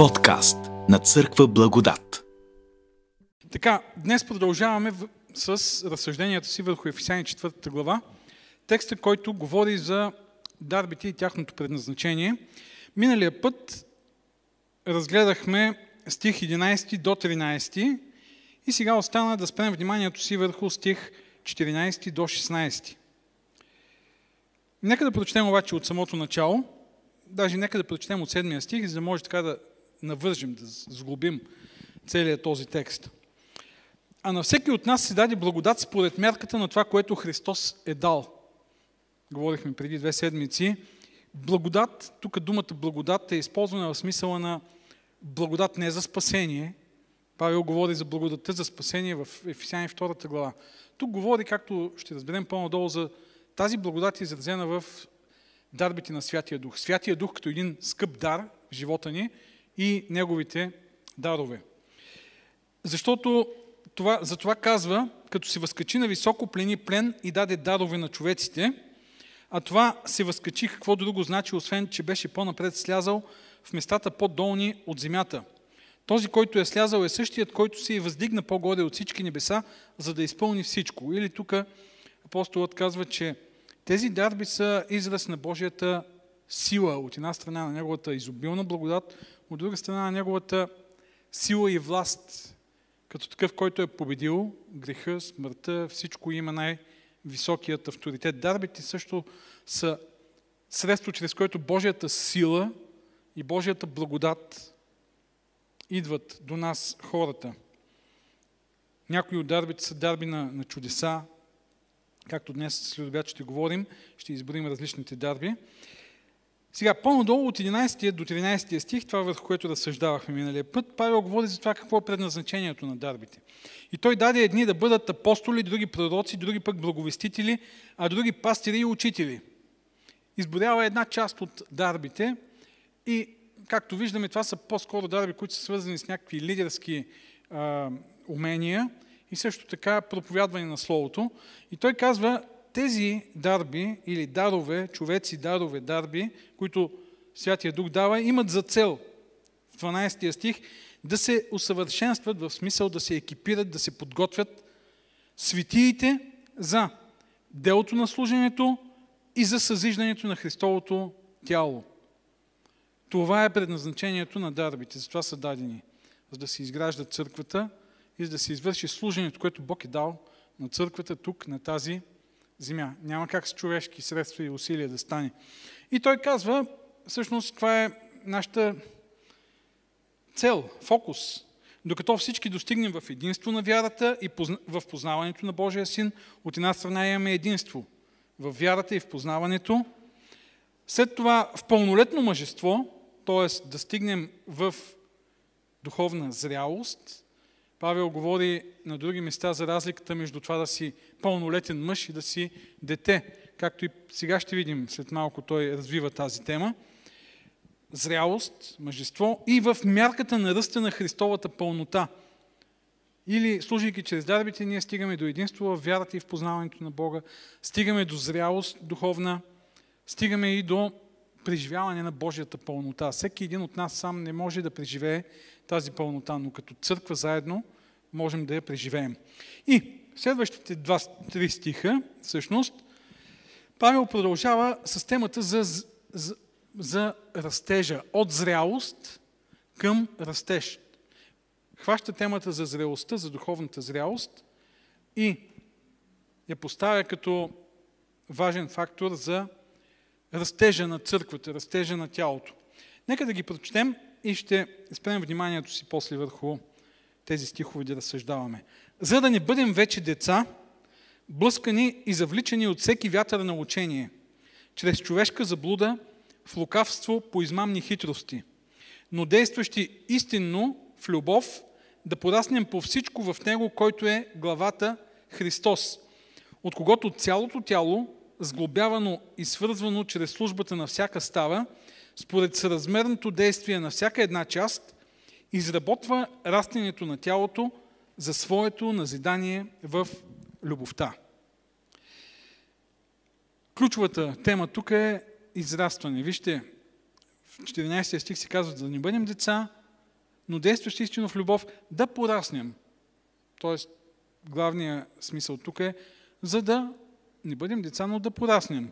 Подкаст на Църква Благодат. Така, днес продължаваме с разсъжденията си върху Ефесяни 4 глава. Текста, който говори за дарбите и тяхното предназначение. Миналия път разгледахме стих 11 до 13 и сега остана да спрем вниманието си върху стих 14 до 16. Нека да прочетем обаче от самото начало, даже нека да прочетем от седмия стих, за да може така да навържим, да сглобим целият този текст. А на всеки от нас се даде благодат според мярката на това, което Христос е дал. Говорихме преди две седмици. Благодат, тук думата благодат е използвана в смисъла на благодат не за спасение. Павел говори за благодата за спасение в Ефесяни 2 глава. Тук говори, както ще разберем по-надолу, за тази благодат е изразена в дарбите на Святия Дух. Святия Дух като един скъп дар в живота ни и неговите дарове. Защото това, за това казва, като се възкачи на високо плени плен и даде дарове на човеците, а това се възкачи какво друго значи, освен, че беше по-напред слязал в местата по-долни от земята. Този, който е слязал, е същият, който се и въздигна по-горе от всички небеса, за да изпълни всичко. Или тук апостолът казва, че тези дарби са израз на Божията сила, от една страна на Неговата изобилна благодат, от друга страна на Неговата сила и власт, като такъв, който е победил греха, смъртта, всичко има най-високият авторитет. Дарбите също са средство, чрез което Божията сила и Божията благодат идват до нас хората. Някои от дарбите са дарби на, на чудеса, както днес след обяд ще говорим, ще изборим различните дарби. Сега, по-надолу от 11 до 13 стих, това върху което разсъждавахме миналия път, Павел говори за това какво е предназначението на дарбите. И той даде едни да бъдат апостоли, други пророци, други пък благовестители, а други пастири и учители. Изборява една част от дарбите и, както виждаме, това са по-скоро дарби, които са свързани с някакви лидерски а, умения и също така проповядване на Словото. И той казва, тези дарби или дарове, човеци дарове, дарби, които Святия Дух дава, имат за цел, в 12 стих, да се усъвършенстват в смисъл да се екипират, да се подготвят светиите за делото на служението и за съзиждането на Христовото тяло. Това е предназначението на дарбите, затова са дадени, за да се изгражда църквата и за да се извърши служението, което Бог е дал на църквата тук, на тази земя. Няма как с човешки средства и усилия да стане. И той казва, всъщност, каква е нашата цел, фокус. Докато всички достигнем в единство на вярата и в познаването на Божия Син, от една страна имаме единство в вярата и в познаването. След това в пълнолетно мъжество, т.е. да стигнем в духовна зрялост, Павел говори на други места за разликата между това да си пълнолетен мъж и да си дете, както и сега ще видим след малко той развива тази тема. Зрялост, мъжество и в мярката на ръста на Христовата пълнота. Или, служайки чрез дарбите, ние стигаме до единство в вярата и в познаването на Бога, стигаме до зрялост духовна, стигаме и до преживяване на Божията пълнота. Всеки един от нас сам не може да преживее тази пълнота, но като църква заедно можем да я преживеем. И следващите два, три стиха, всъщност, Павел продължава с темата за, за, за растежа, от зрялост към растеж. Хваща темата за зрелостта, за духовната зрялост и я поставя като важен фактор за растежа на църквата, растежа на тялото. Нека да ги прочетем и ще спрем вниманието си после върху тези стихове да разсъждаваме. За да не бъдем вече деца, блъскани и завличани от всеки вятър на учение, чрез човешка заблуда, в лукавство по измамни хитрости, но действащи истинно в любов, да пораснем по всичко в Него, който е главата Христос, от когото цялото тяло, сглобявано и свързвано чрез службата на всяка става, според съразмерното действие на всяка една част, изработва растението на тялото за своето назидание в любовта. Ключовата тема тук е израстване. Вижте, в 14 стих се казва да не бъдем деца, но действащи истинно в любов, да пораснем. Тоест, главният смисъл тук е, за да не бъдем деца, но да пораснем.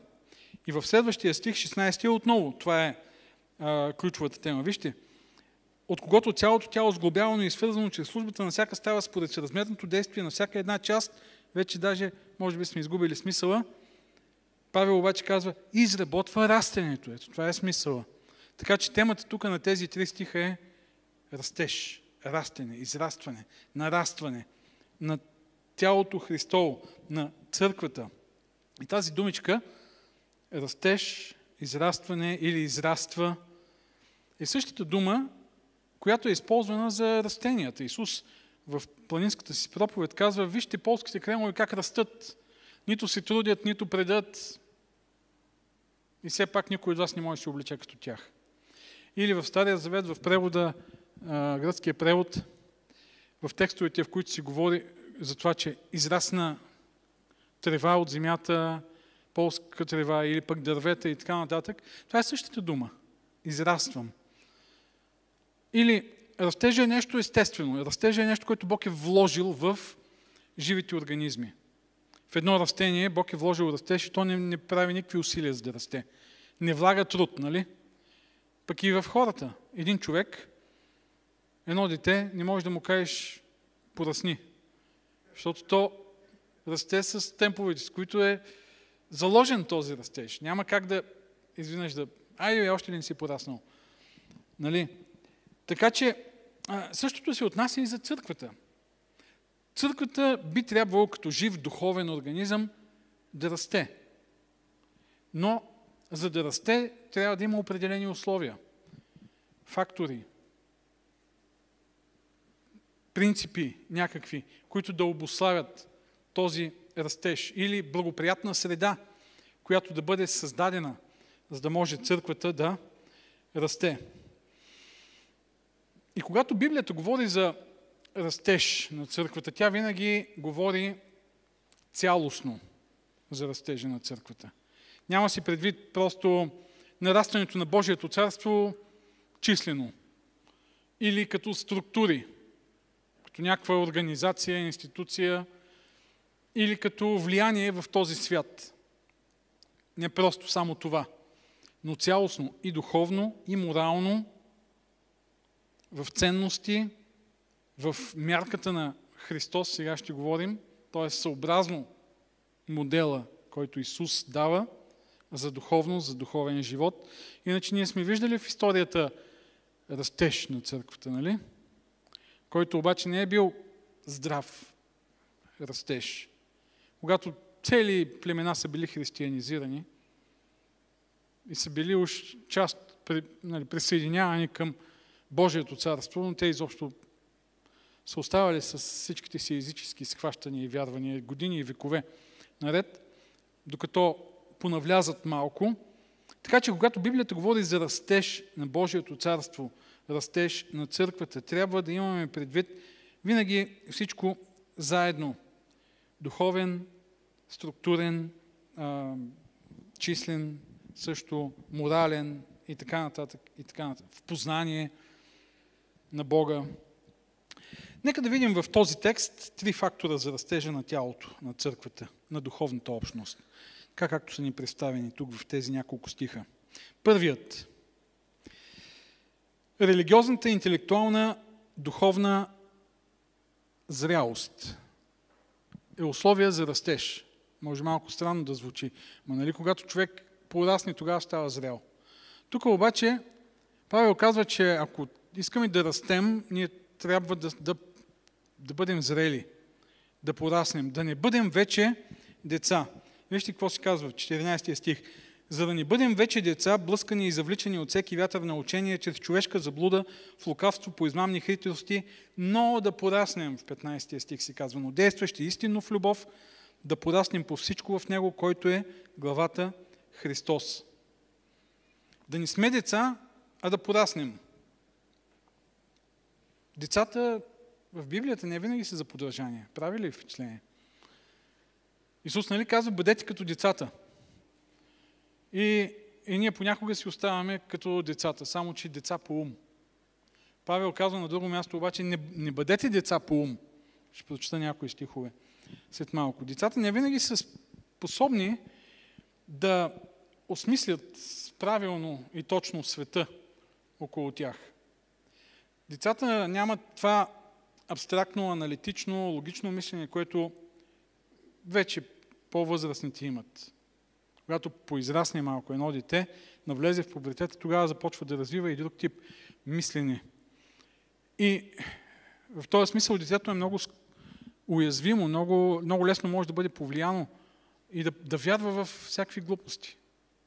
И в следващия стих, 16 отново, това е а, ключовата тема. Вижте, от когото цялото тяло сглобявано и свързано чрез службата на всяка става според съразмерното действие на всяка една част, вече даже, може би сме изгубили смисъла, Павел обаче казва, изработва растението. Ето, това е смисъла. Така че темата тук на тези три стиха е растеж, растене, израстване, нарастване на тялото Христово, на църквата. И тази думичка, растеж, израстване или израства, е същата дума, която е използвана за растенията. Исус в планинската си проповед казва, вижте полските кремове как растат. Нито се трудят, нито предат. И все пак никой от вас не може да се облече като тях. Или в Стария Завет, в превода, гръцкия превод, в текстовете, в които си говори за това, че израсна трева от земята, полска трева или пък дървета и така нататък, това е същата дума. Израствам. Или растежа е нещо естествено. Растежа е нещо, което Бог е вложил в живите организми. В едно растение Бог е вложил растеж и то не, не прави никакви усилия за да расте. Не влага труд, нали? Пък и в хората. Един човек, едно дете, не можеш да му кажеш порасни. Защото то расте с темповете, с които е заложен този растеж. Няма как да извинеш да... Айде, още не си пораснал? Нали? Така че същото се отнася и за църквата. Църквата би трябвало като жив духовен организъм да расте. Но за да расте, трябва да има определени условия. Фактори, принципи някакви, които да обославят този растеж или благоприятна среда, която да бъде създадена, за да може църквата да расте. И когато Библията говори за растеж на църквата, тя винаги говори цялостно за растежа на църквата. Няма си предвид просто нарастването на Божието царство числено или като структури, като някаква организация, институция или като влияние в този свят. Не просто само това, но цялостно и духовно, и морално, в ценности, в мярката на Христос, сега ще говорим, т.е. съобразно модела, който Исус дава за духовност, за духовен живот. Иначе ние сме виждали в историята растеж на църквата, нали? Който обаче не е бил здрав растеж. Когато цели племена са били християнизирани и са били уж част, нали, присъединявани към Божието царство, но те изобщо са оставали с всичките си езически схващания и вярвания години и векове наред, докато понавлязат малко. Така че, когато Библията говори за растеж на Божието царство, растеж на църквата, трябва да имаме предвид винаги всичко заедно. Духовен, структурен, числен, също морален и така нататък, и така нататък. В познание на Бога. Нека да видим в този текст три фактора за растежа на тялото, на църквата, на духовната общност. Така както са ни представени тук в тези няколко стиха. Първият. Религиозната, интелектуална, духовна зрялост е условие за растеж. Може малко странно да звучи, но нали, когато човек порасне, тогава става зрял. Тук обаче Павел казва, че ако искаме да растем, ние трябва да, да, да бъдем зрели, да пораснем, да не бъдем вече деца. Вижте какво се казва в 14 стих. За да не бъдем вече деца, блъскани и завличани от всеки вятър на учение, чрез човешка заблуда, в лукавство, по измамни хитрости, но да пораснем, в 15 стих се казва, но действащи истинно в любов, да пораснем по всичко в Него, който е главата Христос. Да не сме деца, а да пораснем. Децата в Библията не винаги са за подражание. Прави ли впечатление? Исус нали казва, бъдете като децата. И, и ние понякога си оставаме като децата, само че деца по ум. Павел казва на друго място обаче, не, не бъдете деца по ум. Ще прочита някои стихове след малко. Децата не винаги са способни да осмислят правилно и точно света около тях. Децата нямат това абстрактно, аналитично, логично мислене, което вече по-възрастните имат. Когато поизрасне малко едно дете, навлезе в пубертета, тогава започва да развива и друг тип мислене. И в този смисъл детето е много уязвимо, много, много лесно може да бъде повлияно и да, да вярва в всякакви глупости,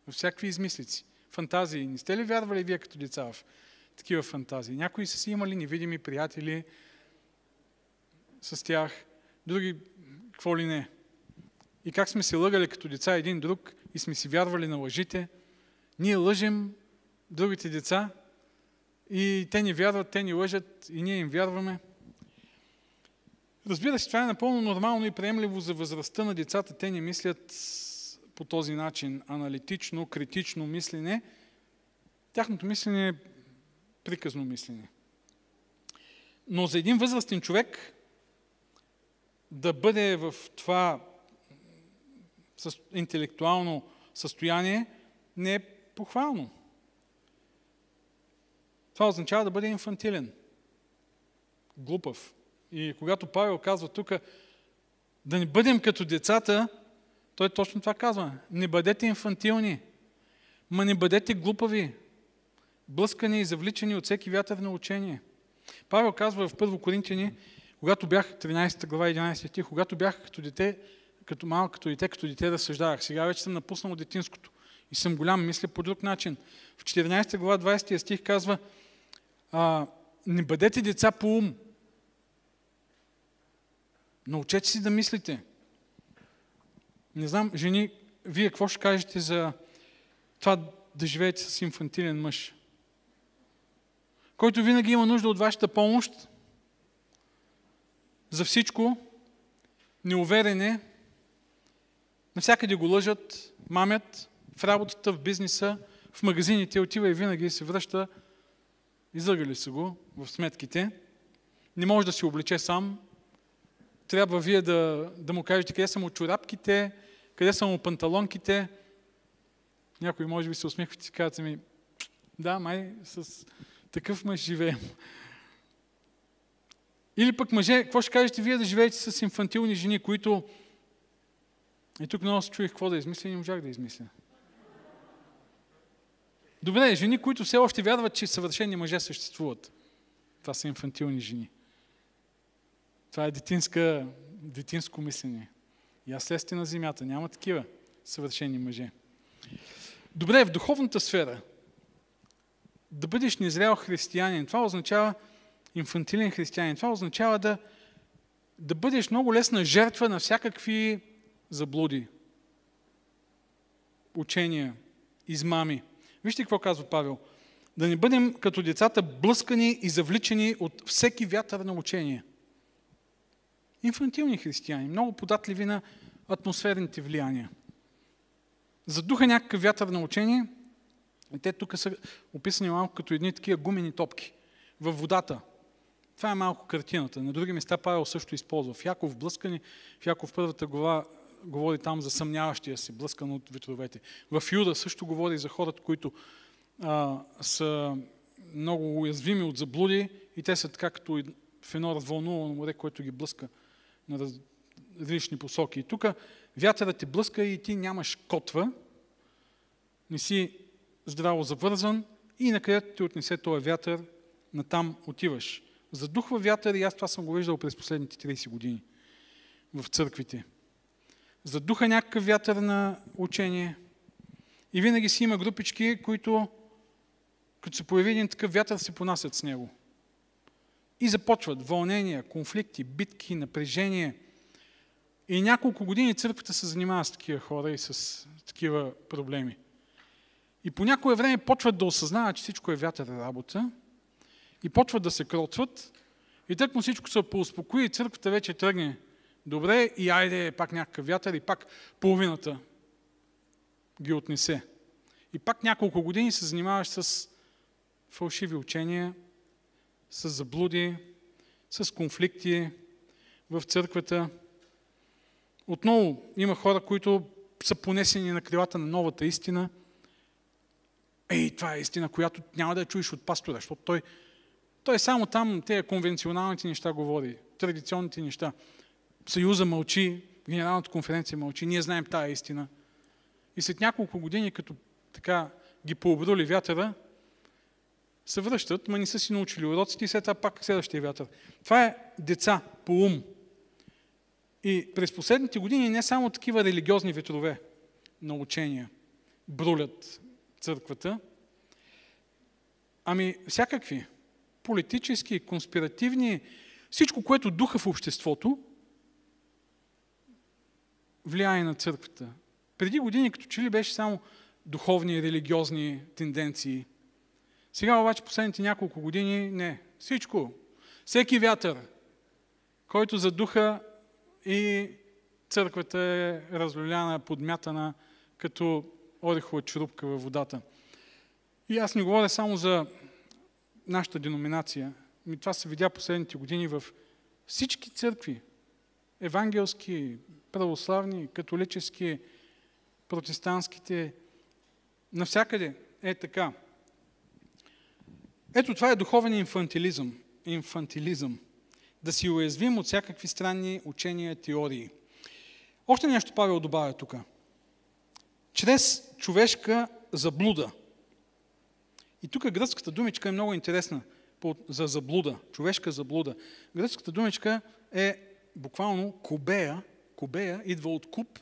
в всякакви измислици, фантазии. Не сте ли вярвали вие като деца в такива фантазии? Някои са си имали невидими приятели с тях, други какво ли не. И как сме се лъгали като деца един друг и сме си вярвали на лъжите. Ние лъжим другите деца и те ни вярват, те ни лъжат и ние им вярваме. Разбира се, това е напълно нормално и приемливо за възрастта на децата. Те не мислят по този начин аналитично, критично мислене. Тяхното мислене е приказно мислене. Но за един възрастен човек да бъде в това интелектуално състояние не е похвално. Това означава да бъде инфантилен, глупав. И когато Павел казва тук да не бъдем като децата, той точно това казва. Не бъдете инфантилни, ма не бъдете глупави, блъскани и завличани от всеки вятър на учение. Павел казва в Първо Коринтияни, когато бях 13 глава 11 стих, когато бях като дете, като малко, като дете, като дете разсъждавах. Сега вече съм напуснал детинското и съм голям, мисля по друг начин. В 14 глава 20 стих казва, а, не бъдете деца по ум, Научете си да мислите. Не знам, жени, вие какво ще кажете за това да живеете с инфантилен мъж? Който винаги има нужда от вашата помощ за всичко, неуверен е, навсякъде го лъжат, мамят, в работата, в бизнеса, в магазините отива и винаги се връща, излъгали са го в сметките, не може да се облече сам, трябва вие да, да му кажете къде са му чорапките, къде са му панталонките. Някои може би се усмихват и казват ми, да, май с такъв мъж живеем. Или пък мъже, какво ще кажете вие да живеете с инфантилни жени, които... И тук много се чуих какво да измисля и не можах да измисля. Добре, жени, които все още вярват, че съвършени мъже съществуват. Това са инфантилни жени. Това е детинска, детинско мислене. И аз слезте на земята. Няма такива съвършени мъже. Добре, в духовната сфера да бъдеш незрял християнин, това означава инфантилен християнин. Това означава да, да бъдеш много лесна жертва на всякакви заблуди, учения, измами. Вижте какво казва Павел. Да не бъдем като децата блъскани и завличани от всеки вятър на учение – инфантилни християни, много податливи на атмосферните влияния. Задуха някакъв вятър на учение и те тук са описани малко като едни такива гумени топки във водата. Това е малко картината. На други места Павел също използва. В Яков блъскани, в Яков първата глава говори там за съмняващия се, блъскан от ветровете. В Юда също говори за хората, които а, са много уязвими от заблуди и те са така като в едно развълнувано море, което ги блъска на различни посоки. И тук вятърът ти блъска и ти нямаш котва, не си здраво завързан и накъдето ти отнесе този вятър, натам отиваш. Задухва вятър и аз това съм го виждал през последните 30 години в църквите. Задуха някакъв вятър на учение и винаги си има групички, които като се появи един такъв вятър, се понасят с него – и започват вълнения, конфликти, битки, напрежение. И няколко години църквата се занимава с такива хора и с такива проблеми. И по някое време почват да осъзнават, че всичко е вятър работа и почват да се кротват и тък му всичко се поуспокои и църквата вече тръгне добре и айде пак някакъв вятър и пак половината ги отнесе. И пак няколко години се занимаваш с фалшиви учения, с заблуди, с конфликти в църквата. Отново има хора, които са понесени на крилата на новата истина. Ей, това е истина, която няма да я чуеш от пастора, защото той, той само там тези конвенционалните неща говори, традиционните неща. Съюза мълчи, Генералната конференция мълчи, ние знаем тая истина. И след няколко години, като така ги пообрули вятъра, се връщат, ма не са си научили уроците и след това пак следващия вятър. Това е деца по ум. И през последните години не само такива религиозни ветрове на учения брулят църквата, ами всякакви политически, конспиративни, всичко, което духа в обществото, влияе на църквата. Преди години, като че ли беше само духовни религиозни тенденции. Сега обаче последните няколко години не. Всичко. Всеки вятър, който задуха и църквата е разлюляна, подмятана като орехова чурупка във водата. И аз не говоря само за нашата деноминация. Ми това се видя последните години в всички църкви. Евангелски, православни, католически, протестантските, навсякъде е така. Ето това е духовен инфантилизъм. Инфантилизъм. Да си уязвим от всякакви странни учения, теории. Още нещо Павел добавя тук. Чрез човешка заблуда. И тук гръцката думичка е много интересна за заблуда, човешка заблуда. Гръцката думичка е буквално кубея, кубея идва от куб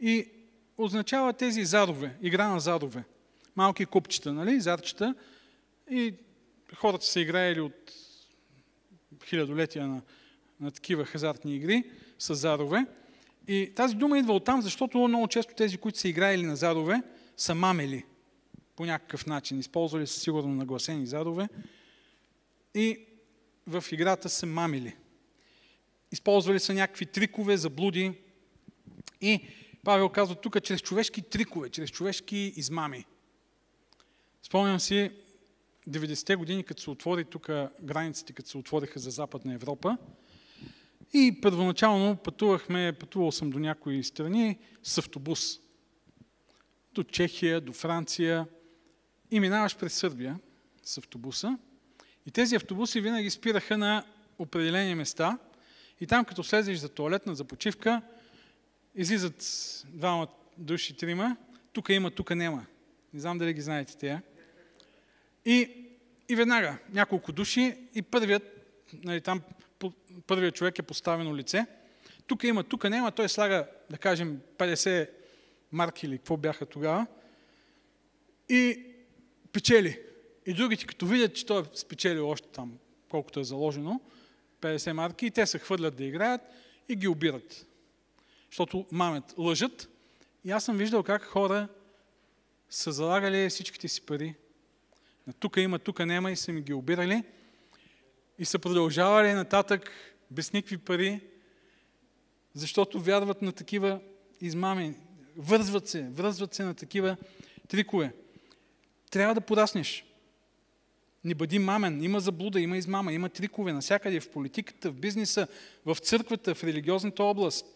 и означава тези зарове, игра на зарове. Малки купчета, нали, зарчета и хората са играели от хилядолетия на, на такива хазартни игри с зарове. И тази дума идва оттам, защото много често тези, които са играели на зарове, са мамели по някакъв начин. Използвали са сигурно нагласени задове и в играта са мамили. Използвали са някакви трикове, заблуди и Павел казва тук чрез човешки трикове, чрез човешки измами. Спомням си 90-те години, като се отвори тук границите, като се отвориха за Западна Европа. И първоначално пътувахме, пътувал съм до някои страни с автобус. До Чехия, до Франция. И минаваш през Сърбия с автобуса. И тези автобуси винаги спираха на определени места. И там, като слезеш за туалетна, за почивка, излизат двама души, трима. Тук има, тук няма. Не знам дали ги знаете тя. И, и веднага няколко души и първият, нали, там първият човек е поставено лице. Тук има, тук няма, той слага, да кажем, 50 марки или какво бяха тогава. И печели. И другите, като видят, че той е спечелил още там, колкото е заложено, 50 марки, и те се хвърлят да играят и ги обират. Защото мамет, лъжат. И аз съм виждал как хора са залагали всичките си пари. На тука има, тука няма и са ми ги обирали. И са продължавали нататък без никакви пари, защото вярват на такива измами. Вързват се, връзват се на такива трикове. Трябва да пораснеш. Не бъди мамен. Има заблуда, има измама, има трикове навсякъде, в политиката, в бизнеса, в църквата, в религиозната област.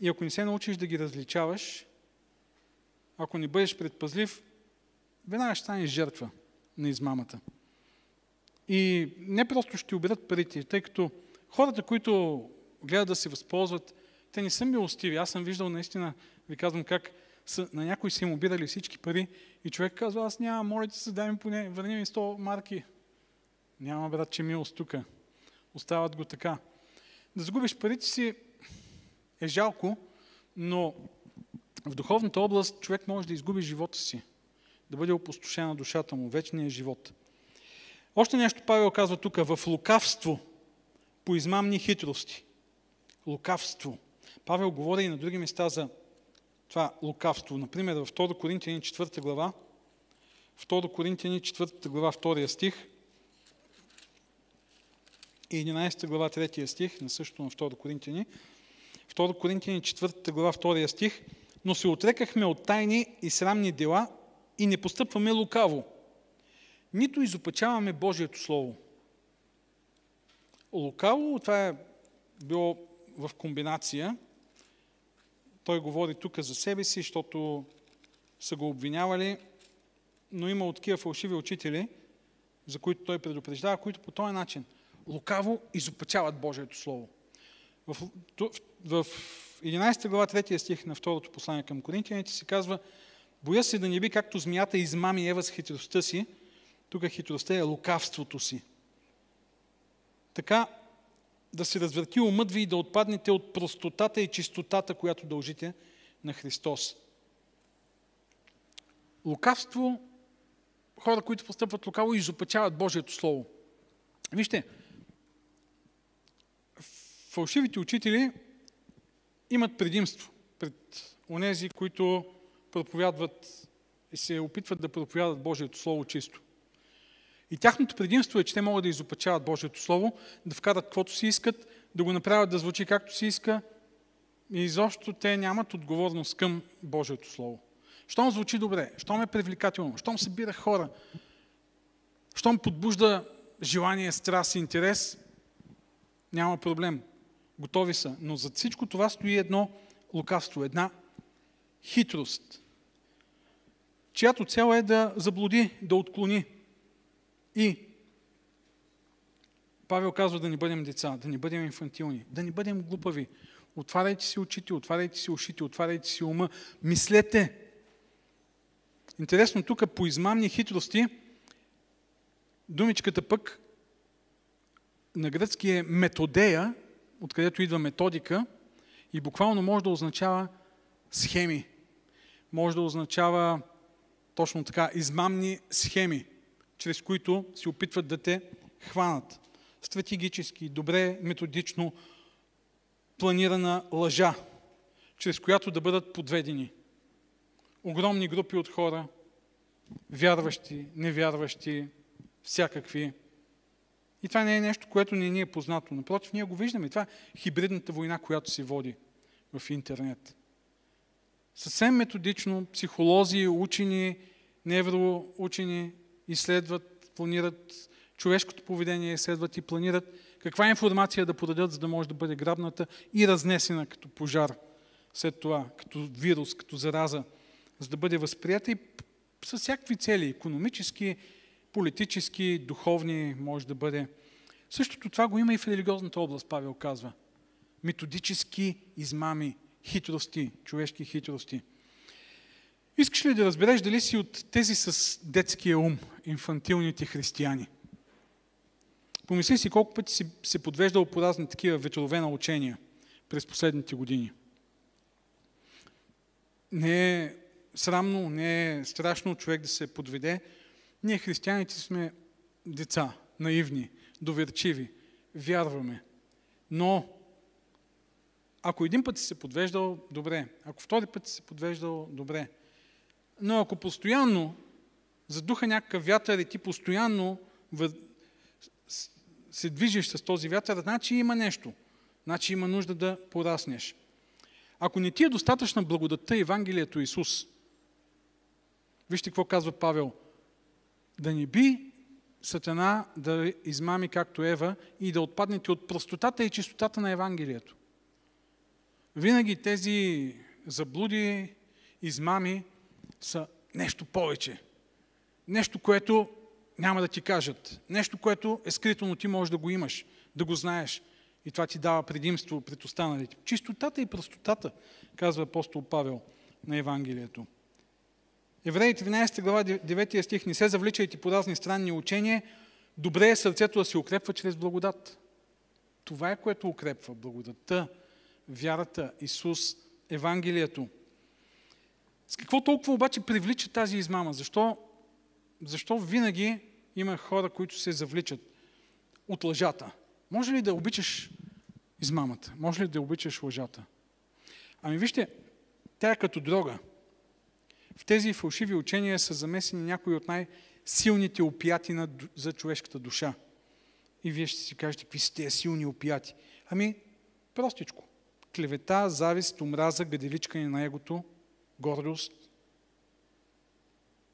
И ако не се научиш да ги различаваш, ако не бъдеш предпазлив, веднага ще станеш жертва на измамата. И не просто ще обират парите, тъй като хората, които гледат да се възползват, те не са милостиви. Аз съм виждал наистина, ви казвам как са, на някои са им обирали всички пари и човек казва, аз няма, моля се, дай ми поне, върни ми 100 марки. Няма, брат, че милост тук. Остават го така. Да загубиш парите си е жалко, но в духовната област човек може да изгуби живота си, да бъде опустошена душата му, вечния живот. Още нещо Павел казва тук, в лукавство, по измамни хитрости. Лукавство. Павел говори и на други места за това лукавство. Например, в 2 Коринтияни 4 глава, 2 Коринтияни 4 глава, 2 стих и 11 глава, 3 стих, на същото на 2 Коринтияни. 2 Коринтияни 4 глава, 2 стих. Но се отрекахме от тайни и срамни дела и не постъпваме лукаво. Нито изопачаваме Божието Слово. Лукаво, това е било в комбинация. Той говори тук за себе си, защото са го обвинявали, но има от такива фалшиви учители, за които той предупреждава, които по този начин лукаво изопачават Божието Слово. В, в 11 глава 3 стих на второто послание към Коринтияните се казва Боя се да не би както змията измами Ева с хитростта си, тук хитростта е лукавството си. Така да се развърти умът ви и да отпаднете от простотата и чистотата, която дължите на Христос. Лукавство, хора, които постъпват лукаво, изопачават Божието Слово. Вижте, фалшивите учители имат предимство пред онези, които проповядват и се опитват да проповядат Божието Слово чисто. И тяхното предимство е, че те могат да изопачават Божието Слово, да вкарат каквото си искат, да го направят да звучи както си иска и изобщо те нямат отговорност към Божието Слово. Щом звучи добре, щом е привлекателно, щом събира хора, щом подбужда желание, страст и интерес, няма проблем. Готови са. Но зад всичко това стои едно лукавство, една хитрост, чиято цел е да заблуди, да отклони. И Павел казва да не бъдем деца, да не бъдем инфантилни, да не бъдем глупави. Отваряйте си очите, отваряйте си ушите, отваряйте си ума. Мислете. Интересно, тук по измамни хитрости, думичката пък на гръцки е методея, откъдето идва методика и буквално може да означава схеми. Може да означава точно така измамни схеми, чрез които си опитват да те хванат. Стратегически, добре, методично планирана лъжа, чрез която да бъдат подведени. Огромни групи от хора, вярващи, невярващи, всякакви. И това не е нещо, което не ни е познато. Напротив, ние го виждаме. Това е хибридната война, която се води в интернет. Съвсем методично психолози, учени, невроучени изследват, планират човешкото поведение, изследват и планират каква информация да подадат, за да може да бъде грабната и разнесена като пожар след това, като вирус, като зараза, за да бъде възприята и с всякакви цели, економически, политически, духовни, може да бъде. Същото това го има и в религиозната област, Павел казва. Методически измами, хитрости, човешки хитрости. Искаш ли да разбереш дали си от тези с детския ум, инфантилните християни? Помисли си колко пъти си се подвеждал по разни такива ветрове на учения през последните години. Не е срамно, не е страшно човек да се подведе. Ние християните сме деца, наивни, доверчиви, вярваме. Но ако един път си се подвеждал, добре. Ако втори път си се подвеждал, добре. Но ако постоянно задуха някакъв вятър и ти постоянно се движиш с този вятър, значи има нещо. Значи има нужда да пораснеш. Ако не ти е достатъчна благодатта Евангелието Исус, вижте какво казва Павел. Да не би Сатана да измами както Ева и да отпаднете от простотата и чистотата на Евангелието. Винаги тези заблуди, измами са нещо повече. Нещо, което няма да ти кажат. Нещо, което е скрито, но ти можеш да го имаш, да го знаеш. И това ти дава предимство пред останалите. Чистотата и простотата, казва апостол Павел на Евангелието. Евреи 13 глава 9 стих не се завличайте по разни странни учения, добре е сърцето да се укрепва чрез благодат. Това е което укрепва благодатта, вярата, Исус, Евангелието. С какво толкова обаче привлича тази измама? Защо, защо винаги има хора, които се завличат от лъжата? Може ли да обичаш измамата? Може ли да обичаш лъжата? Ами вижте, тя е като дрога. В тези фалшиви учения са замесени някои от най-силните опияти на, за човешката душа. И вие ще си кажете, какви са тези силни опияти? Ами, простичко. Клевета, завист, омраза, гаделичкане на егото, гордост.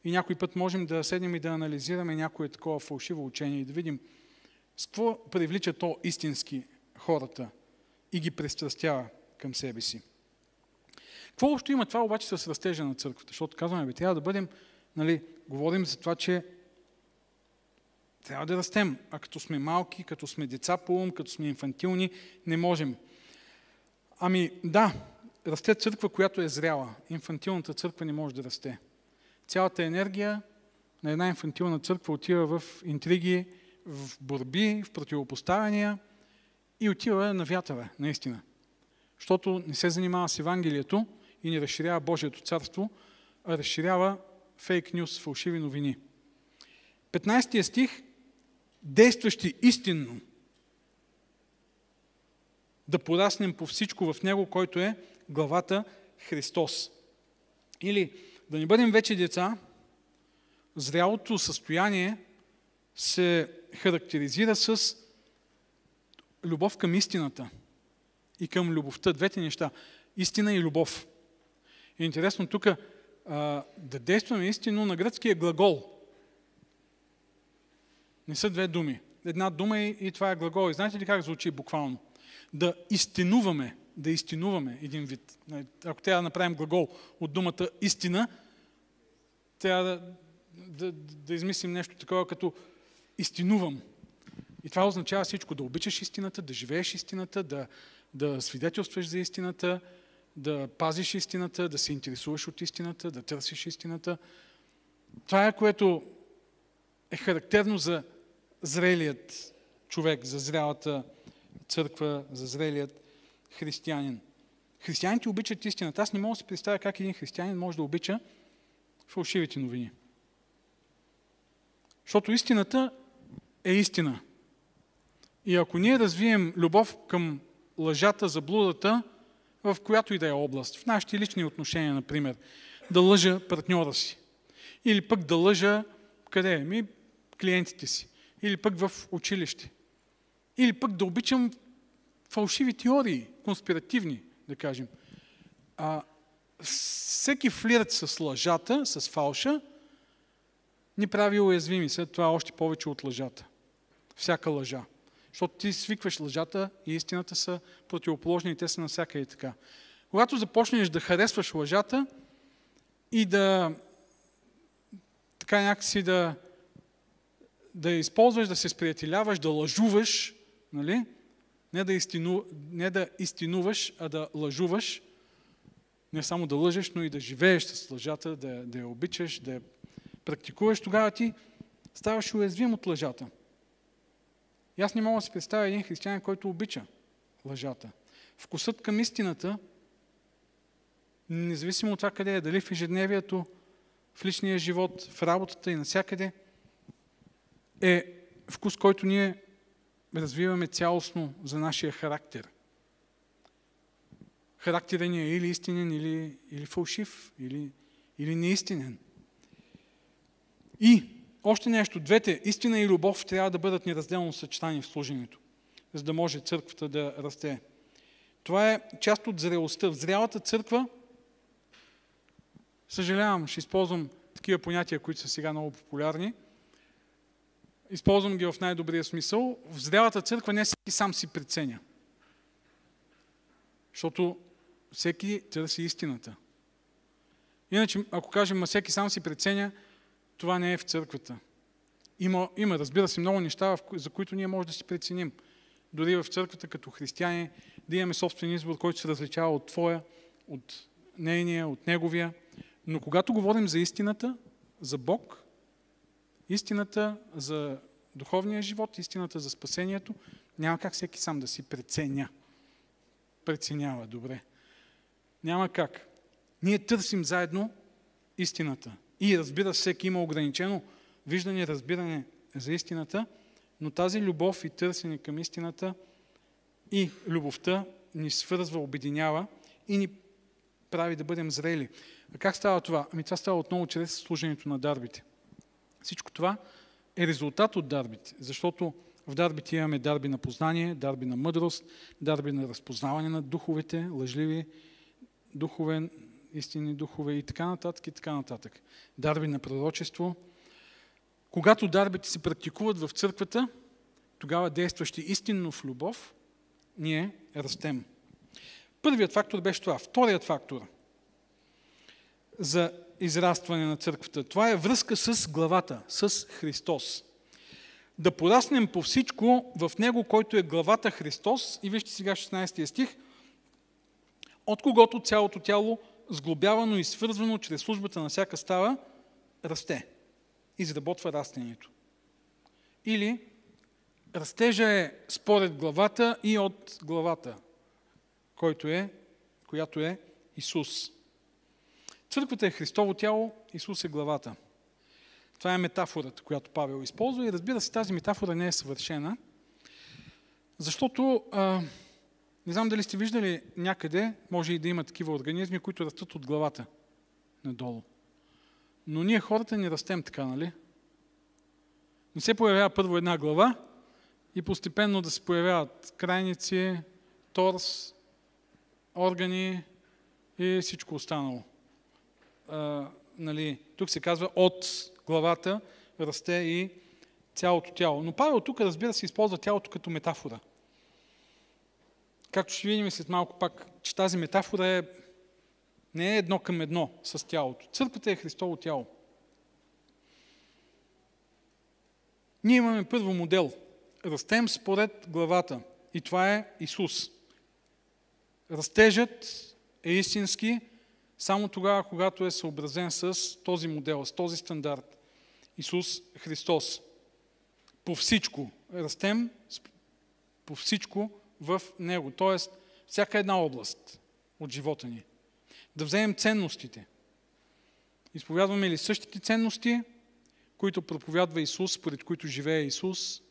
И някой път можем да седнем и да анализираме някое такова фалшиво учение и да видим С какво привлича то истински хората и ги пристрастява към себе си? Какво общо има това обаче с растежа на църквата? Защото казваме, бе, трябва да бъдем, нали, говорим за това, че трябва да растем. А като сме малки, като сме деца по ум, като сме инфантилни, не можем. Ами да, расте църква, която е зряла. Инфантилната църква не може да расте. Цялата енергия на една инфантилна църква отива в интриги, в борби, в противопоставяния и отива на вятъра, наистина. Защото не се занимава с Евангелието и не разширява Божието царство, а разширява фейк нюс, фалшиви новини. 15 стих действащи истинно, да пораснем по всичко в Него, който е главата Христос. Или да не бъдем вече деца, зрялото състояние се характеризира с любов към истината и към любовта. Двете неща. Истина и любов. Интересно тук да действаме истинно на гръцкия глагол. Не са две думи. Една дума и това е глагол. И знаете ли как звучи буквално? Да истинуваме, да истинуваме един вид. Ако трябва да направим глагол от думата истина, трябва да, да, да измислим нещо такова като истинувам. И това означава всичко. Да обичаш истината, да живееш истината, да, да свидетелстваш за истината, да пазиш истината, да се интересуваш от истината, да търсиш истината. Това е което е характерно за зрелият човек, за зрялата църква, за зрелият християнин. Християните обичат истината. Аз не мога да си представя как един християнин може да обича фалшивите новини. Защото истината е истина. И ако ние развием любов към лъжата, заблудата, в която и да е област, в нашите лични отношения, например, да лъжа партньора си, или пък да лъжа къде? Ми, клиентите си или пък в училище. Или пък да обичам фалшиви теории, конспиративни, да кажем. А, всеки флирт с лъжата, с фалша, ни прави уязвими. След това още повече от лъжата. Всяка лъжа. Защото ти свикваш лъжата и истината са противоположни и те са навсякъде така. Когато започнеш да харесваш лъжата и да така някакси да да използваш, да се сприятеляваш, да лъжуваш, нали? Не, да истину, не да истинуваш, а да лъжуваш, не само да лъжеш, но и да живееш с лъжата, да, да я обичаш, да я практикуваш, тогава ти ставаш уязвим от лъжата. И аз не мога да си представя един християнин, който обича лъжата. Вкусът към истината, независимо от това къде е, дали в ежедневието, в личния живот, в работата и навсякъде – е вкус, който ние развиваме цялостно за нашия характер. Характерът ни е или истинен, или, или фалшив, или, или неистинен. И още нещо, двете, истина и любов, трябва да бъдат неразделно съчетани в служението, за да може църквата да расте. Това е част от зрелостта. В зрялата църква, съжалявам, ще използвам такива понятия, които са сега много популярни – използвам ги в най-добрия смисъл, в зрялата църква не всеки сам си преценя. Защото всеки търси истината. Иначе, ако кажем, а всеки сам си преценя, това не е в църквата. Има, има разбира се, много неща, за които ние можем да си преценим. Дори в църквата, като християни, да имаме собствен избор, който се различава от твоя, от нейния, от неговия. Но когато говорим за истината, за Бог, Истината за духовния живот, истината за спасението, няма как всеки сам да си преценя. Преценява, добре. Няма как. Ние търсим заедно истината. И разбира се, всеки има ограничено виждане, разбиране за истината, но тази любов и търсене към истината и любовта ни свързва, обединява и ни прави да бъдем зрели. А как става това? Ами това става отново чрез служението на дарбите. Всичко това е резултат от дарбите, защото в дарбите имаме дарби на познание, дарби на мъдрост, дарби на разпознаване на духовете, лъжливи духове, истинни духове и така нататък и така нататък. Дарби на пророчество. Когато дарбите се практикуват в църквата, тогава действащи истинно в любов, ние растем. Първият фактор беше това. Вторият фактор за израстване на църквата, това е връзка с главата, с Христос. Да пораснем по всичко в Него, който е главата Христос. И вижте сега 16 стих. От когото цялото тяло, сглобявано и свързвано чрез службата на всяка става, расте. Изработва растението. Или растежа е според главата и от главата, който е, която е Исус. Църквата е Христово тяло, Исус е главата. Това е метафората, която Павел използва и разбира се, тази метафора не е съвършена, защото а, не знам дали сте виждали някъде, може и да има такива организми, които растат от главата надолу. Но ние хората не растем така, нали? Не се появява първо една глава и постепенно да се появяват крайници, торс, органи и всичко останало. А, нали, тук се казва от главата расте и цялото тяло. Но Павел тук, разбира се, използва тялото като метафора. Както ще видим след малко пак, че тази метафора е, не е едно към едно с тялото. Църквата е Христово тяло. Ние имаме първо модел. Растем според главата. И това е Исус. Растежът е истински само тогава, когато е съобразен с този модел, с този стандарт. Исус Христос. По всичко растем, по всичко в Него. Тоест, всяка една област от живота ни. Да вземем ценностите. Изповядваме ли същите ценности, които проповядва Исус, според които живее Исус?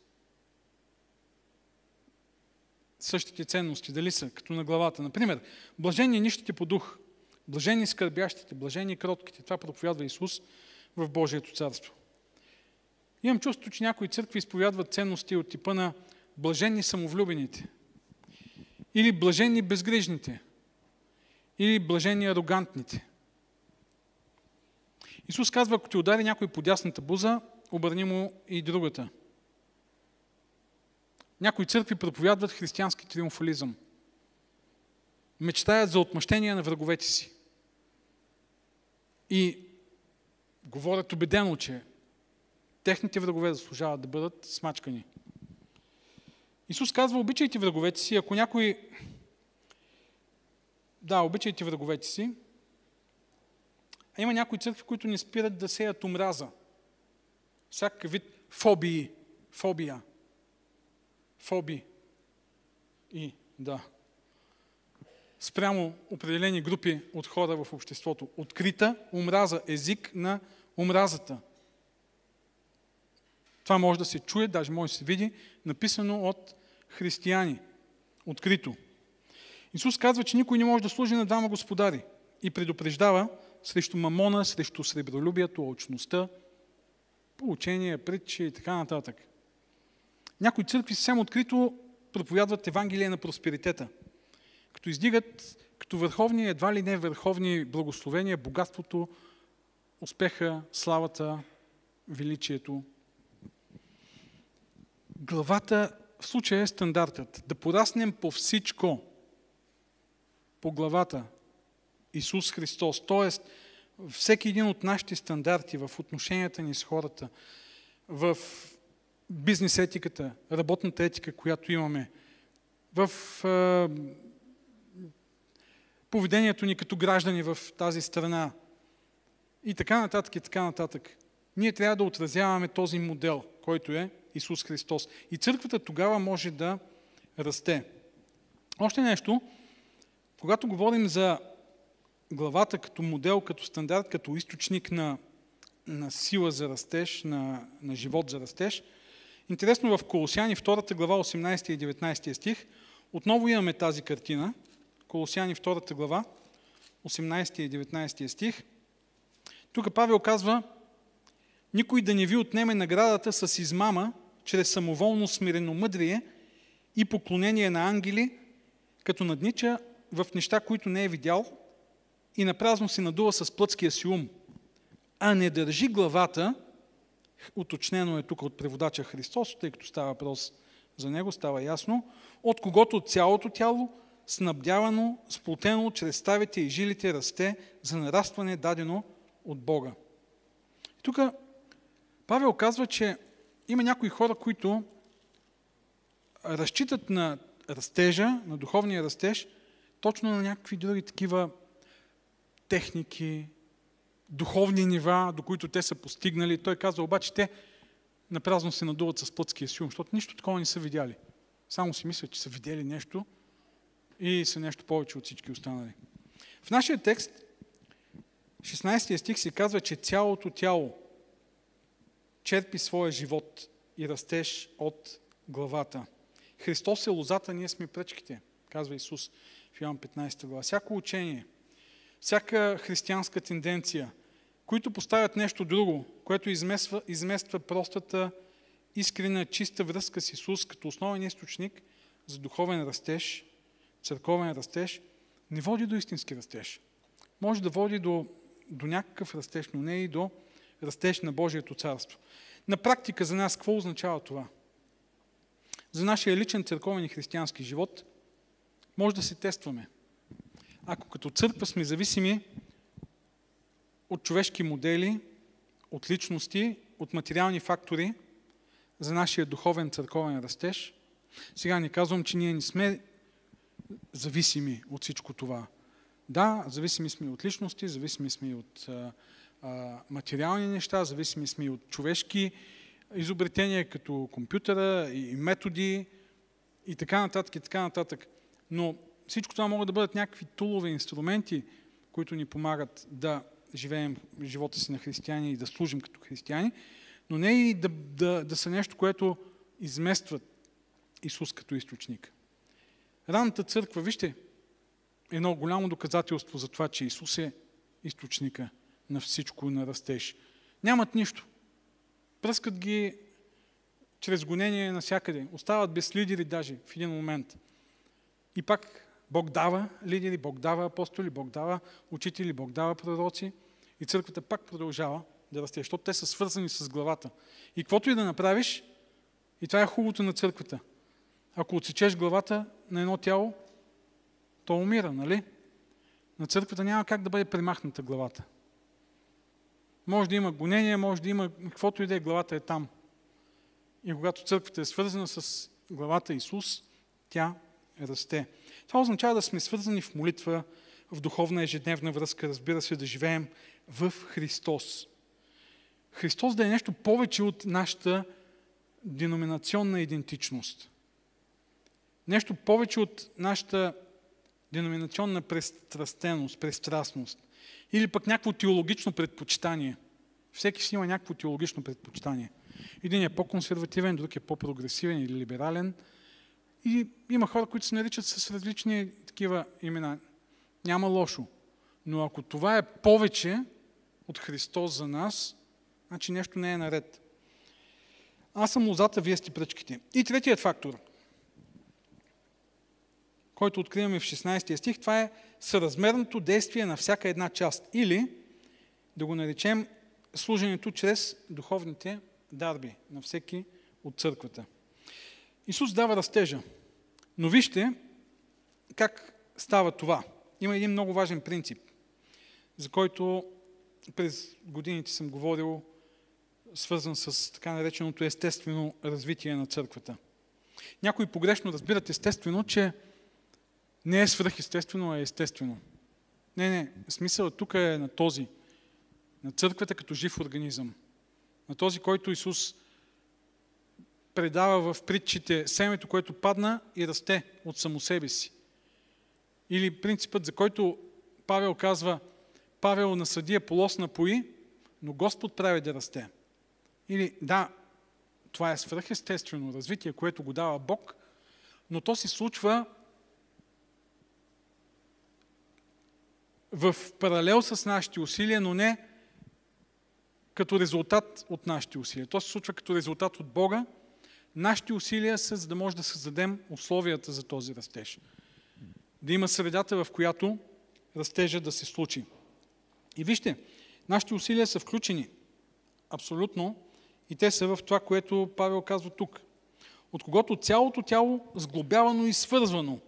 Същите ценности, дали са, като на главата. Например, блажени нищите по дух, блажени скърбящите, блажени кротките. Това проповядва Исус в Божието царство. Имам чувство, че някои църкви изповядват ценности от типа на блажени самовлюбените, или блажени безгрижните, или блажени арогантните. Исус казва, ако ти удари някой по дясната буза, обърни му и другата. Някои църкви проповядват християнски триумфализъм. Мечтаят за отмъщение на враговете си. И говорят убедено, че техните врагове заслужават да бъдат смачкани. Исус казва, обичайте враговете си, ако някой... Да, обичайте враговете си. А има някои църкви, които не спират да сеят омраза. Всякакъв вид фобии. Фобия. Фоби. И, да. Спрямо определени групи от хора в обществото. Открита омраза. Език на омразата. Това може да се чуе, даже може да се види, написано от християни. Открито. Исус казва, че никой не може да служи на двама господари и предупреждава срещу мамона, срещу сребролюбието, очността, получение, притчи и така нататък. Някои църкви съвсем открито проповядват Евангелие на просперитета, като издигат като върховни, едва ли не върховни благословения, богатството, успеха, славата, величието главата в случая е стандартът. Да пораснем по всичко. По главата. Исус Христос. Тоест, всеки един от нашите стандарти в отношенията ни с хората, в бизнес етиката, работната етика, която имаме, в поведението ни като граждани в тази страна и така нататък и така нататък. Ние трябва да отразяваме този модел, който е Исус Христос. И църквата тогава може да расте. Още нещо, когато говорим за главата като модел, като стандарт, като източник на, на сила за растеж, на, на живот за растеж, интересно в Колосяни 2 глава 18 и 19 стих, отново имаме тази картина. Колосяни 2 глава 18 и 19 стих. Тук Павел казва, никой да не ви отнеме наградата с измама чрез самоволно смирено мъдрие и поклонение на ангели, като наднича в неща, които не е видял и напразно се надува с плътския си ум, а не държи главата, уточнено е тук от преводача Христос, тъй като става въпрос за него става ясно, от когото цялото тяло, снабдявано, сплотено чрез ставите и жилите, расте за нарастване дадено от Бога. Тук Павел казва, че има някои хора, които разчитат на растежа, на духовния растеж, точно на някакви други такива техники, духовни нива, до които те са постигнали. Той казва обаче, те напразно се надуват с плътския силум, защото нищо такова не са видяли. Само си мислят, че са видели нещо и са нещо повече от всички останали. В нашия текст, 16 стих се казва, че цялото тяло черпи своя живот и растеж от главата. Христос е лозата, ние сме пръчките, казва Исус в Йоан 15 глава. Всяко учение, всяка християнска тенденция, които поставят нещо друго, което измества, измества простата, искрена, чиста връзка с Исус като основен източник за духовен растеж, църковен растеж, не води до истински растеж. Може да води до, до някакъв растеж, но не и до растеж на Божието царство. На практика за нас какво означава това? За нашия личен църковен и християнски живот може да се тестваме. Ако като църква сме зависими от човешки модели, от личности, от материални фактори за нашия духовен църковен растеж, сега не казвам, че ние не сме зависими от всичко това. Да, зависими сме от личности, зависими сме и от а, а, материални неща, зависими сме и от човешки изобретения, като компютъра и методи и така нататък и така нататък. Но всичко това могат да бъдат някакви тулове, инструменти, които ни помагат да живеем живота си на християни и да служим като християни, но не и да, да, да са нещо, което изместват Исус като източник. Ранната църква, вижте, едно голямо доказателство за това, че Исус е източника на всичко на растеж. Нямат нищо. Пръскат ги чрез гонение навсякъде. Остават без лидери даже в един момент. И пак Бог дава лидери, Бог дава апостоли, Бог дава учители, Бог дава пророци. И църквата пак продължава да расте, защото те са свързани с главата. И каквото и да направиш, и това е хубавото на църквата. Ако отсечеш главата на едно тяло, то умира, нали? На църквата няма как да бъде премахната главата. Може да има гонение, може да има каквото и да е, главата е там. И когато църквата е свързана с главата Исус, тя расте. Това означава да сме свързани в молитва, в духовна ежедневна връзка, разбира се, да живеем в Христос. Христос да е нещо повече от нашата деноминационна идентичност. Нещо повече от нашата деноминационна престрастеност, престрастност. Или пък някакво теологично предпочитание. Всеки си има някакво теологично предпочитание. Един е по-консервативен, друг е по-прогресивен или либерален. И има хора, които се наричат с различни такива имена. Няма лошо. Но ако това е повече от Христос за нас, значи нещо не е наред. Аз съм лозата, вие сте пръчките. И третият фактор, който откриваме в 16 стих, това е съразмерното действие на всяка една част. Или, да го наречем, служенето чрез духовните дарби на всеки от църквата. Исус дава растежа. Но вижте как става това. Има един много важен принцип, за който през годините съм говорил, свързан с така нареченото естествено развитие на църквата. Някои погрешно разбират естествено, че не е свръхестествено, а е естествено. Не, не, смисълът тук е на този, на църквата като жив организъм. На този, който Исус предава в притчите семето, което падна и расте от само себе си. Или принципът, за който Павел казва, Павел насъди полос напои, но Господ прави да расте. Или да, това е свръхестествено развитие, което го дава Бог, но то се случва в паралел с нашите усилия, но не като резултат от нашите усилия. То се случва като резултат от Бога. Нашите усилия са, за да може да създадем условията за този растеж. Да има средата, в която растежа да се случи. И вижте, нашите усилия са включени абсолютно и те са в това, което Павел казва тук. от когото цялото тяло сглобявано и свързвано.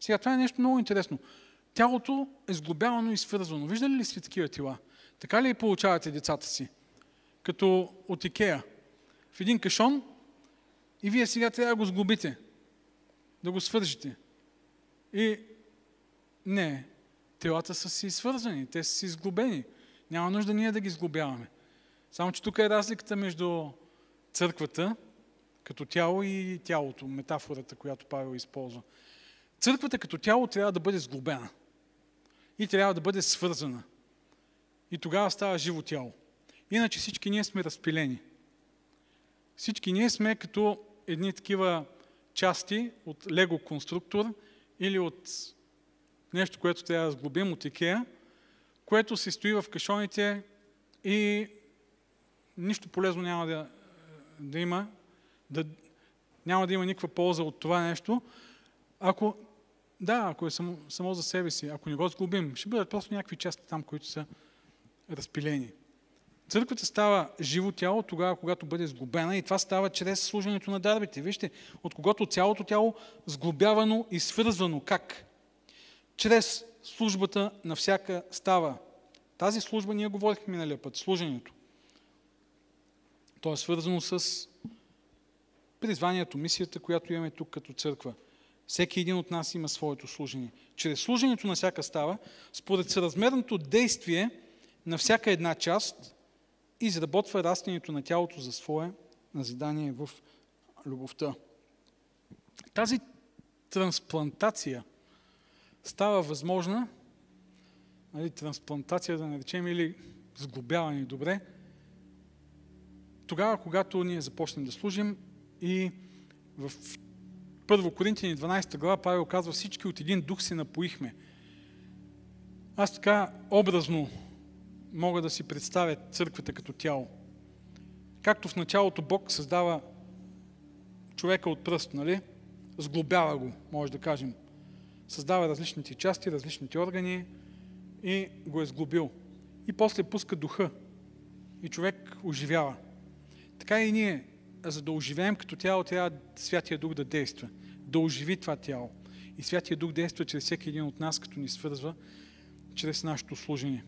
Сега, това е нещо много интересно. Тялото е сглобявано и свързвано. Виждали ли сте такива тела? Така ли получавате децата си? Като от Икея. В един кашон и вие сега трябва да го сглобите. Да го свържете. И не, телата са си свързани, те са си сглобени. Няма нужда ние да ги сглобяваме. Само, че тук е разликата между църквата, като тяло и тялото, метафората, която Павел използва. Църквата като тяло трябва да бъде сглобена. И трябва да бъде свързана. И тогава става живо тяло. Иначе всички ние сме разпилени. Всички ние сме като едни такива части от лего конструктор или от нещо, което трябва да сглобим от Икея, което се стои в кашоните и нищо полезно няма да, да има, да, няма да има никаква полза от това нещо, ако, да, ако е само, само за себе си, ако не го сглобим, ще бъдат просто някакви части там, които са разпилени. Църквата става живо тяло тогава, когато бъде сглобена и това става чрез служенето на дарбите. Вижте, от когото цялото тяло сглобявано и свързвано. Как? Чрез службата на всяка става. Тази служба ние говорихме миналия път, служението. То е свързано с призванието, мисията, която имаме тук като църква. Всеки един от нас има своето служение. Чрез служението на всяка става, според съразмерното действие на всяка една част, изработва растението на тялото за свое назидание в любовта. Тази трансплантация става възможна, нали, трансплантация да наречем или сглобяване добре, тогава, когато ние започнем да служим и в 1 Коринтияни 12 глава Павел казва всички от един дух се напоихме. Аз така образно мога да си представя църквата като тяло. Както в началото Бог създава човека от пръст, нали? Сглобява го, може да кажем. Създава различните части, различните органи и го е сглобил. И после пуска духа. И човек оживява. Така и ние, за да оживеем като тяло, трябва Святия Дух да действа. Да оживи това тяло. И Святия Дух действа чрез всеки един от нас, като ни свързва чрез нашето служение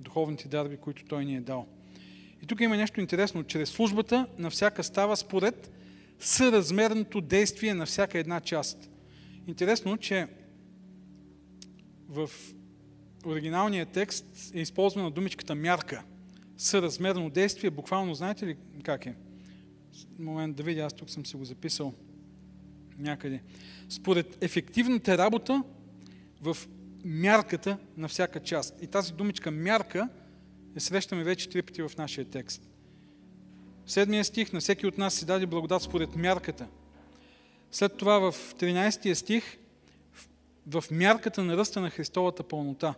духовните дарби, които Той ни е дал. И тук има нещо интересно. Чрез службата на всяка става според съразмерното действие на всяка една част. Интересно, че в оригиналния текст е използвана думичката мярка. Съразмерно действие, буквално знаете ли как е? Момент да видя, аз тук съм си го записал някъде. Според ефективната работа в мярката на всяка част. И тази думичка мярка я срещаме вече три пъти в нашия текст. Седмия стих на всеки от нас си даде благодат според мярката. След това в 13 стих в мярката на ръста на Христовата пълнота.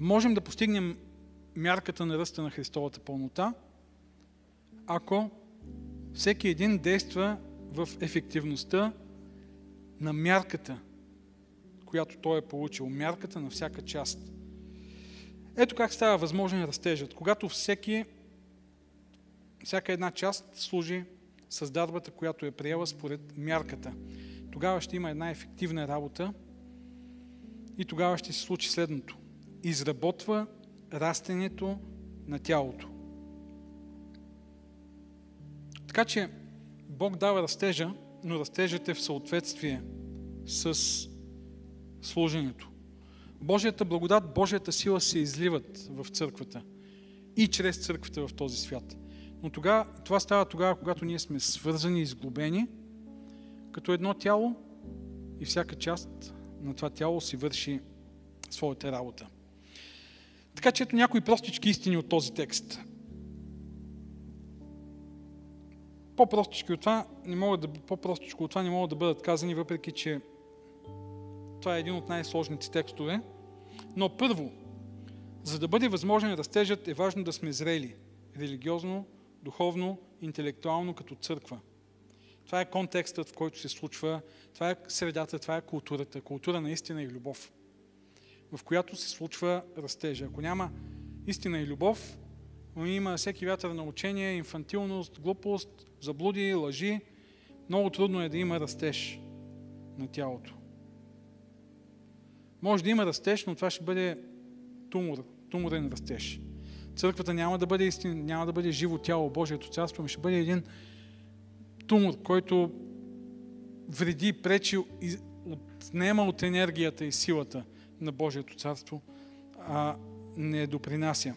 Можем да постигнем мярката на ръста на Христовата пълнота, ако всеки един действа в ефективността на мярката – която той е получил, мярката на всяка част. Ето как става възможен растежът. Когато всеки, всяка една част служи с дарбата, която е приела според мярката. Тогава ще има една ефективна работа и тогава ще се случи следното. Изработва растението на тялото. Така че Бог дава растежа, но растежът е в съответствие с служенето. Божията благодат, Божията сила се изливат в църквата и чрез църквата в този свят. Но тогава, това става тогава, когато ние сме свързани изглобени като едно тяло и всяка част на това тяло си върши своята работа. Така че ето някои простички истини от този текст. По-простички от това не могат да, по-простичко от това не могат да бъдат казани, въпреки че това е един от най-сложните текстове. Но първо, за да бъде възможен растежът, е важно да сме зрели религиозно, духовно, интелектуално като църква. Това е контекстът, в който се случва, това е средата, това е културата, култура на истина и любов, в която се случва растежа. Ако няма истина и любов, но има всеки вятър на учение, инфантилност, глупост, заблуди, лъжи, много трудно е да има растеж на тялото. Може да има растеж, но това ще бъде тумор, туморен растеж. Църквата няма да бъде истин, няма да бъде живо тяло, Божието царство, ми ще бъде един тумор, който вреди, пречи, отнема от енергията и силата на Божието царство, а не допринася.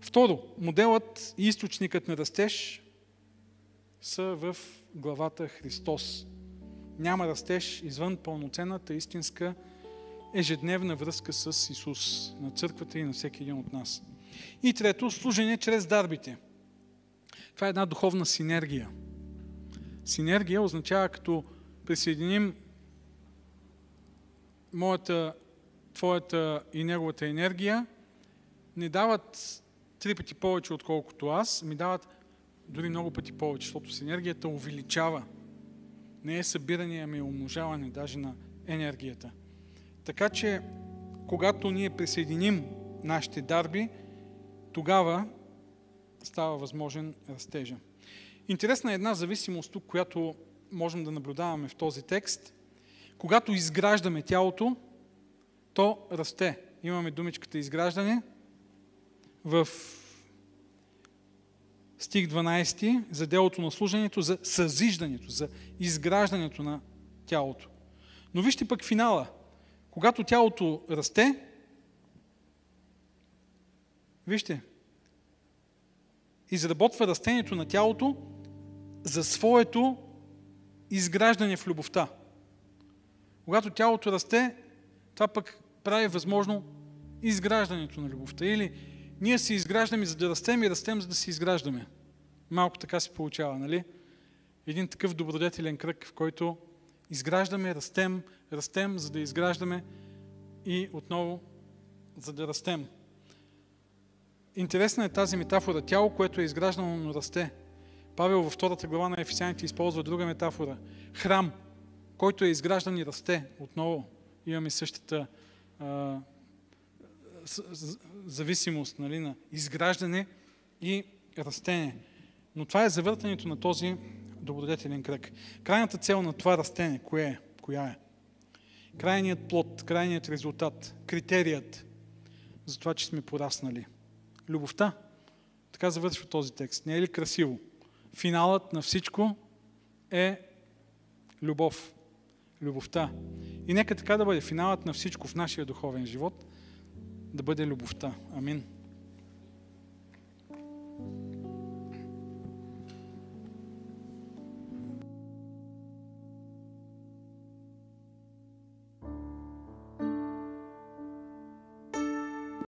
Второ, моделът и източникът на растеж са в главата Христос. Няма растеж извън пълноценната истинска ежедневна връзка с Исус, на църквата и на всеки един от нас. И трето, служение чрез дарбите. Това е една духовна синергия. Синергия означава като присъединим моята, твоята и неговата енергия, не дават три пъти повече, отколкото аз, ми дават дори много пъти повече, защото синергията увеличава. Не е събиране, ами е умножаване даже на енергията. Така че, когато ние присъединим нашите дарби, тогава става възможен растежа. Интересна е една зависимост тук, която можем да наблюдаваме в този текст. Когато изграждаме тялото, то расте. Имаме думичката изграждане в стих 12 за делото на служението, за съзиждането, за изграждането на тялото. Но вижте пък финала. Когато тялото расте, вижте, изработва растението на тялото за своето изграждане в любовта. Когато тялото расте, това пък прави възможно изграждането на любовта. Или ние се изграждаме за да растем и растем за да се изграждаме. Малко така се получава, нали? Един такъв добродетелен кръг, в който изграждаме, растем, растем, за да изграждаме и отново за да растем. Интересна е тази метафора. Тяло, което е изграждано, но расте. Павел във втората глава на Ефесяните използва друга метафора. Храм, който е изграждан и расте. Отново имаме същата а, зависимост нали, на изграждане и растение. Но това е завъртането на този добродетелен кръг. Крайната цел на това растение, кое е? Коя е? Крайният плод, крайният резултат, критерият за това, че сме пораснали. Любовта. Така завършва този текст. Не е ли красиво? Финалът на всичко е любов. Любовта. И нека така да бъде. Финалът на всичко в нашия духовен живот да бъде любовта. Амин.